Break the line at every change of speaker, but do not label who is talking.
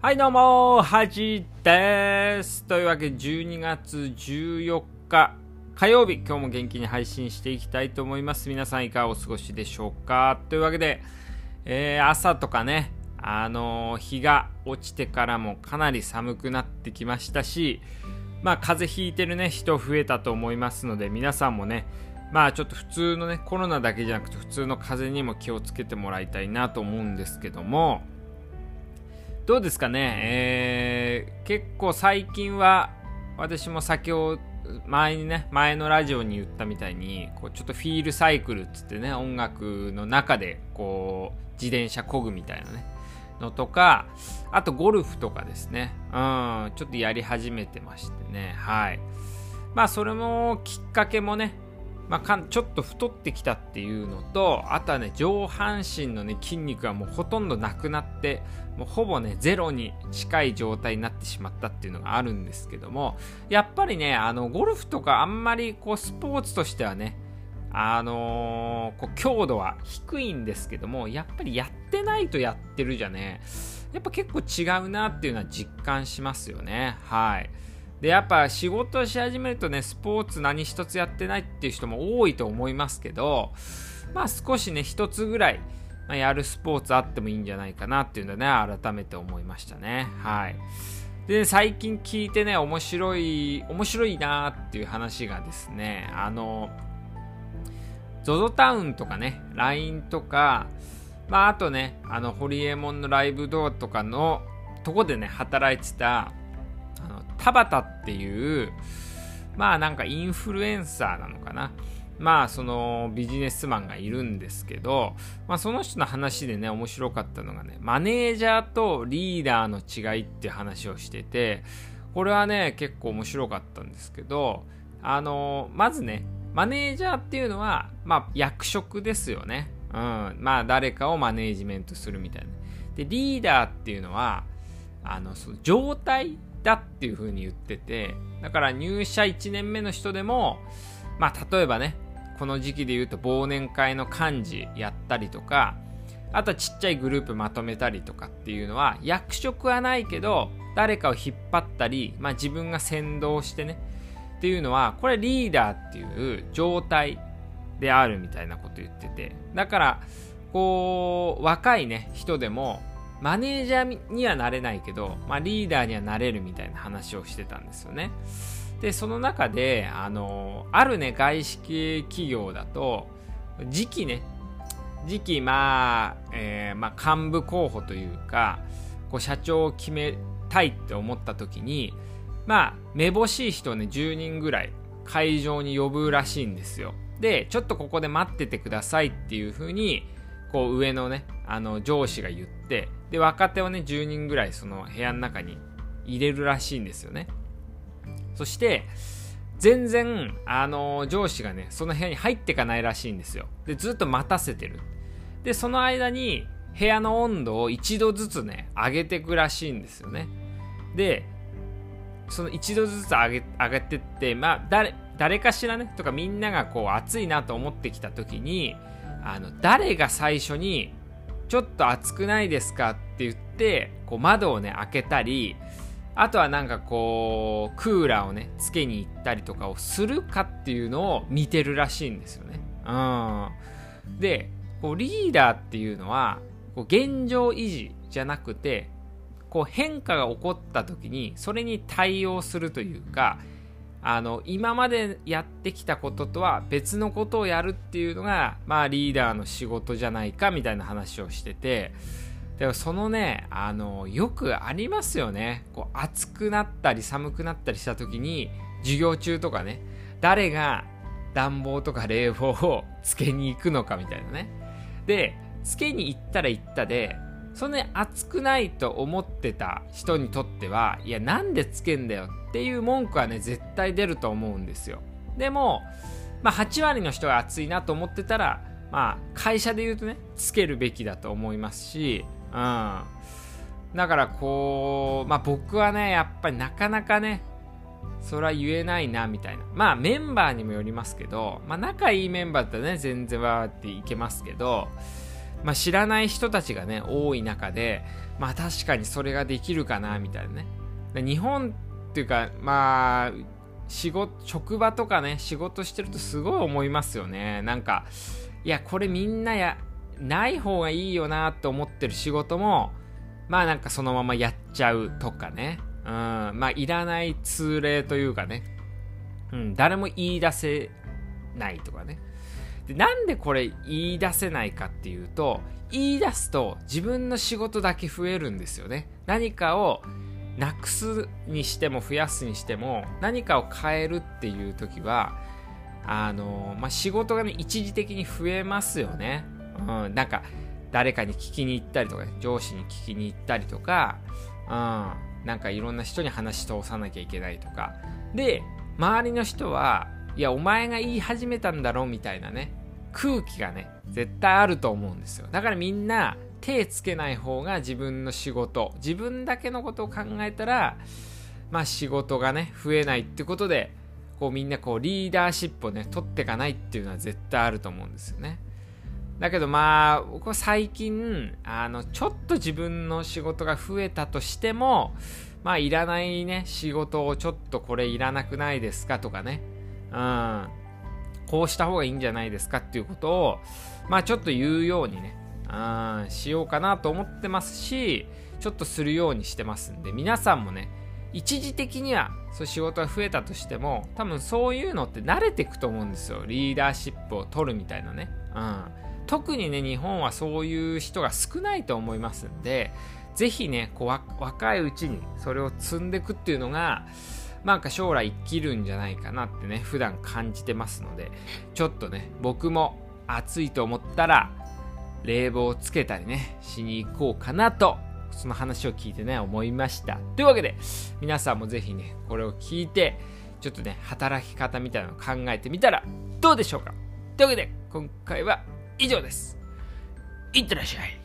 はいどうも、はじです。というわけで12月14日火曜日、今日も元気に配信していきたいと思います。皆さんいかがお過ごしでしょうか？というわけで、えー、朝とかね、あのー、日が落ちてからもかなり寒くなってきましたし、まあ風邪ひいてるね、人増えたと思いますので、皆さんもね、まあちょっと普通のね、コロナだけじゃなくて普通の風邪にも気をつけてもらいたいなと思うんですけども、どうですかね、えー、結構最近は私も先を前にね前のラジオに言ったみたいにこうちょっとフィールサイクルっつってね音楽の中でこう自転車こぐみたいなねのとかあとゴルフとかですね。うんちょっとやり始めてましてね。はい。まあそれもきっかけもねまあ、ちょっと太ってきたっていうのとあとはね上半身のね筋肉がもうほとんどなくなってもうほぼねゼロに近い状態になってしまったっていうのがあるんですけどもやっぱりねあのゴルフとかあんまりこうスポーツとしてはねあのー、こう強度は低いんですけどもやっぱりやってないとやってるじゃねやっぱ結構違うなっていうのは実感しますよねはい。でやっぱ仕事し始めるとねスポーツ何一つやってないっていう人も多いと思いますけどまあ少しね一つぐらい、まあ、やるスポーツあってもいいんじゃないかなっていうのはね改めて思いましたね。はい。で最近聞いてね面白い面白いなっていう話がですねあの ZOZO タウンとかね LINE とかまああとねあのホリエモンのライブドアとかのとこでね働いてた田畑っていう、まあなんかインフルエンサーなのかな。まあそのビジネスマンがいるんですけど、まあその人の話でね、面白かったのがね、マネージャーとリーダーの違いって話をしてて、これはね、結構面白かったんですけど、あの、まずね、マネージャーっていうのは、まあ役職ですよね。うん。まあ誰かをマネージメントするみたいな。で、リーダーっていうのは、あの、その状態だっていう風に言ってて、だから入社1年目の人でも、まあ例えばね、この時期で言うと忘年会の幹事やったりとか、あとはちっちゃいグループまとめたりとかっていうのは、役職はないけど、誰かを引っ張ったり、まあ自分が先導してね、っていうのは、これリーダーっていう状態であるみたいなこと言ってて、だから、こう、若いね、人でも、マネージャーにはなれないけど、まあ、リーダーにはなれるみたいな話をしてたんですよね。で、その中で、あの、あるね、外資系企業だと、次期ね、次期、まあ、えー、まあ、幹部候補というか、こう社長を決めたいって思った時に、まあ、めぼしい人をね、10人ぐらい会場に呼ぶらしいんですよ。で、ちょっとここで待っててくださいっていう風に、こう上のね、あの上司が言って、で、若手をね、10人ぐらいその部屋の中に入れるらしいんですよね。そして、全然、あの上司がね、その部屋に入っていかないらしいんですよ。で、ずっと待たせてる。で、その間に、部屋の温度を一度ずつね、上げていくらしいんですよね。で、その一度ずつ上げ上げてって、まあ、誰、誰かしらね、とかみんながこう暑いなと思ってきた時に、あの誰が最初にちょっと暑くないですかって言ってこう窓をね開けたりあとはなんかこうクーラーをねつけに行ったりとかをするかっていうのを見てるらしいんですよね。うん、でこうリーダーっていうのはこう現状維持じゃなくてこう変化が起こった時にそれに対応するというかあの今までやってきたこととは別のことをやるっていうのが、まあ、リーダーの仕事じゃないかみたいな話をしててでもそのねあのよくありますよね。こう暑くなったり寒くなったりした時に授業中とかね誰が暖房とか冷房をつけに行くのかみたいなね。でつけに行ったら行ったでそんなに熱くないと思ってた人にとってはいやなんでつけんだよっていう文句はね絶対出ると思うんですよ。でも、まあ、8割の人が熱いなと思ってたらまあ会社で言うとねつけるべきだと思いますしうん。だからこうまあ僕はねやっぱりなかなかねそれは言えないなみたいな。まあメンバーにもよりますけどまあ仲いいメンバーだったらね全然わーっていけますけどまあ、知らない人たちがね多い中でまあ確かにそれができるかなみたいなね。日本っていうかまあ仕事職場とかね仕事してるとすごい思いますよね。なんかいやこれみんなやない方がいいよなと思ってる仕事もまあなんかそのままやっちゃうとかね。うんまあいらない通例というかね。うん誰も言い出せないとかね。でなんでこれ言い出せないかっていうと言い出すと自分の仕事だけ増えるんですよね。何かをなくすにしても増やすにしても何かを変えるっていう時はあの、まあ、仕事がね一時的に増えますよね、うん、なんか誰かに聞きに行ったりとか、上司に聞きに行ったりとか、うん、なんかいろんな人に話し通さなきゃいけないとか。で周りの人はいやお前が言い始めたんだろみたいなね空気がね絶対あると思うんですよ。だからみんな手つけない方が自分の仕事。自分だけのことを考えたらまあ仕事がね増えないってことでこうみんなこうリーダーシップをね取っていかないっていうのは絶対あると思うんですよね。だけどまあ僕は最近あのちょっと自分の仕事が増えたとしてもまあいらないね仕事をちょっとこれいらなくないですかとかねうん。こうした方がいいんじゃないですかっていうことをまあちょっと言うようにねあしようかなと思ってますしちょっとするようにしてますんで皆さんもね一時的にはそう仕事が増えたとしても多分そういうのって慣れていくと思うんですよ。リーダーシップを取るみたいなね、うん、特にね日本はそういう人が少ないと思いますんでぜひねこう若いうちにそれを積んでいくっていうのがなんか将来生きるんじゃないかなってね普段感じてますのでちょっとね僕も暑いと思ったら冷房をつけたりね、しに行こうかなと、その話を聞いてね、思いました。というわけで、皆さんもぜひね、これを聞いて、ちょっとね、働き方みたいなのを考えてみたらどうでしょうかというわけで、今回は以上です。いってらっしゃい。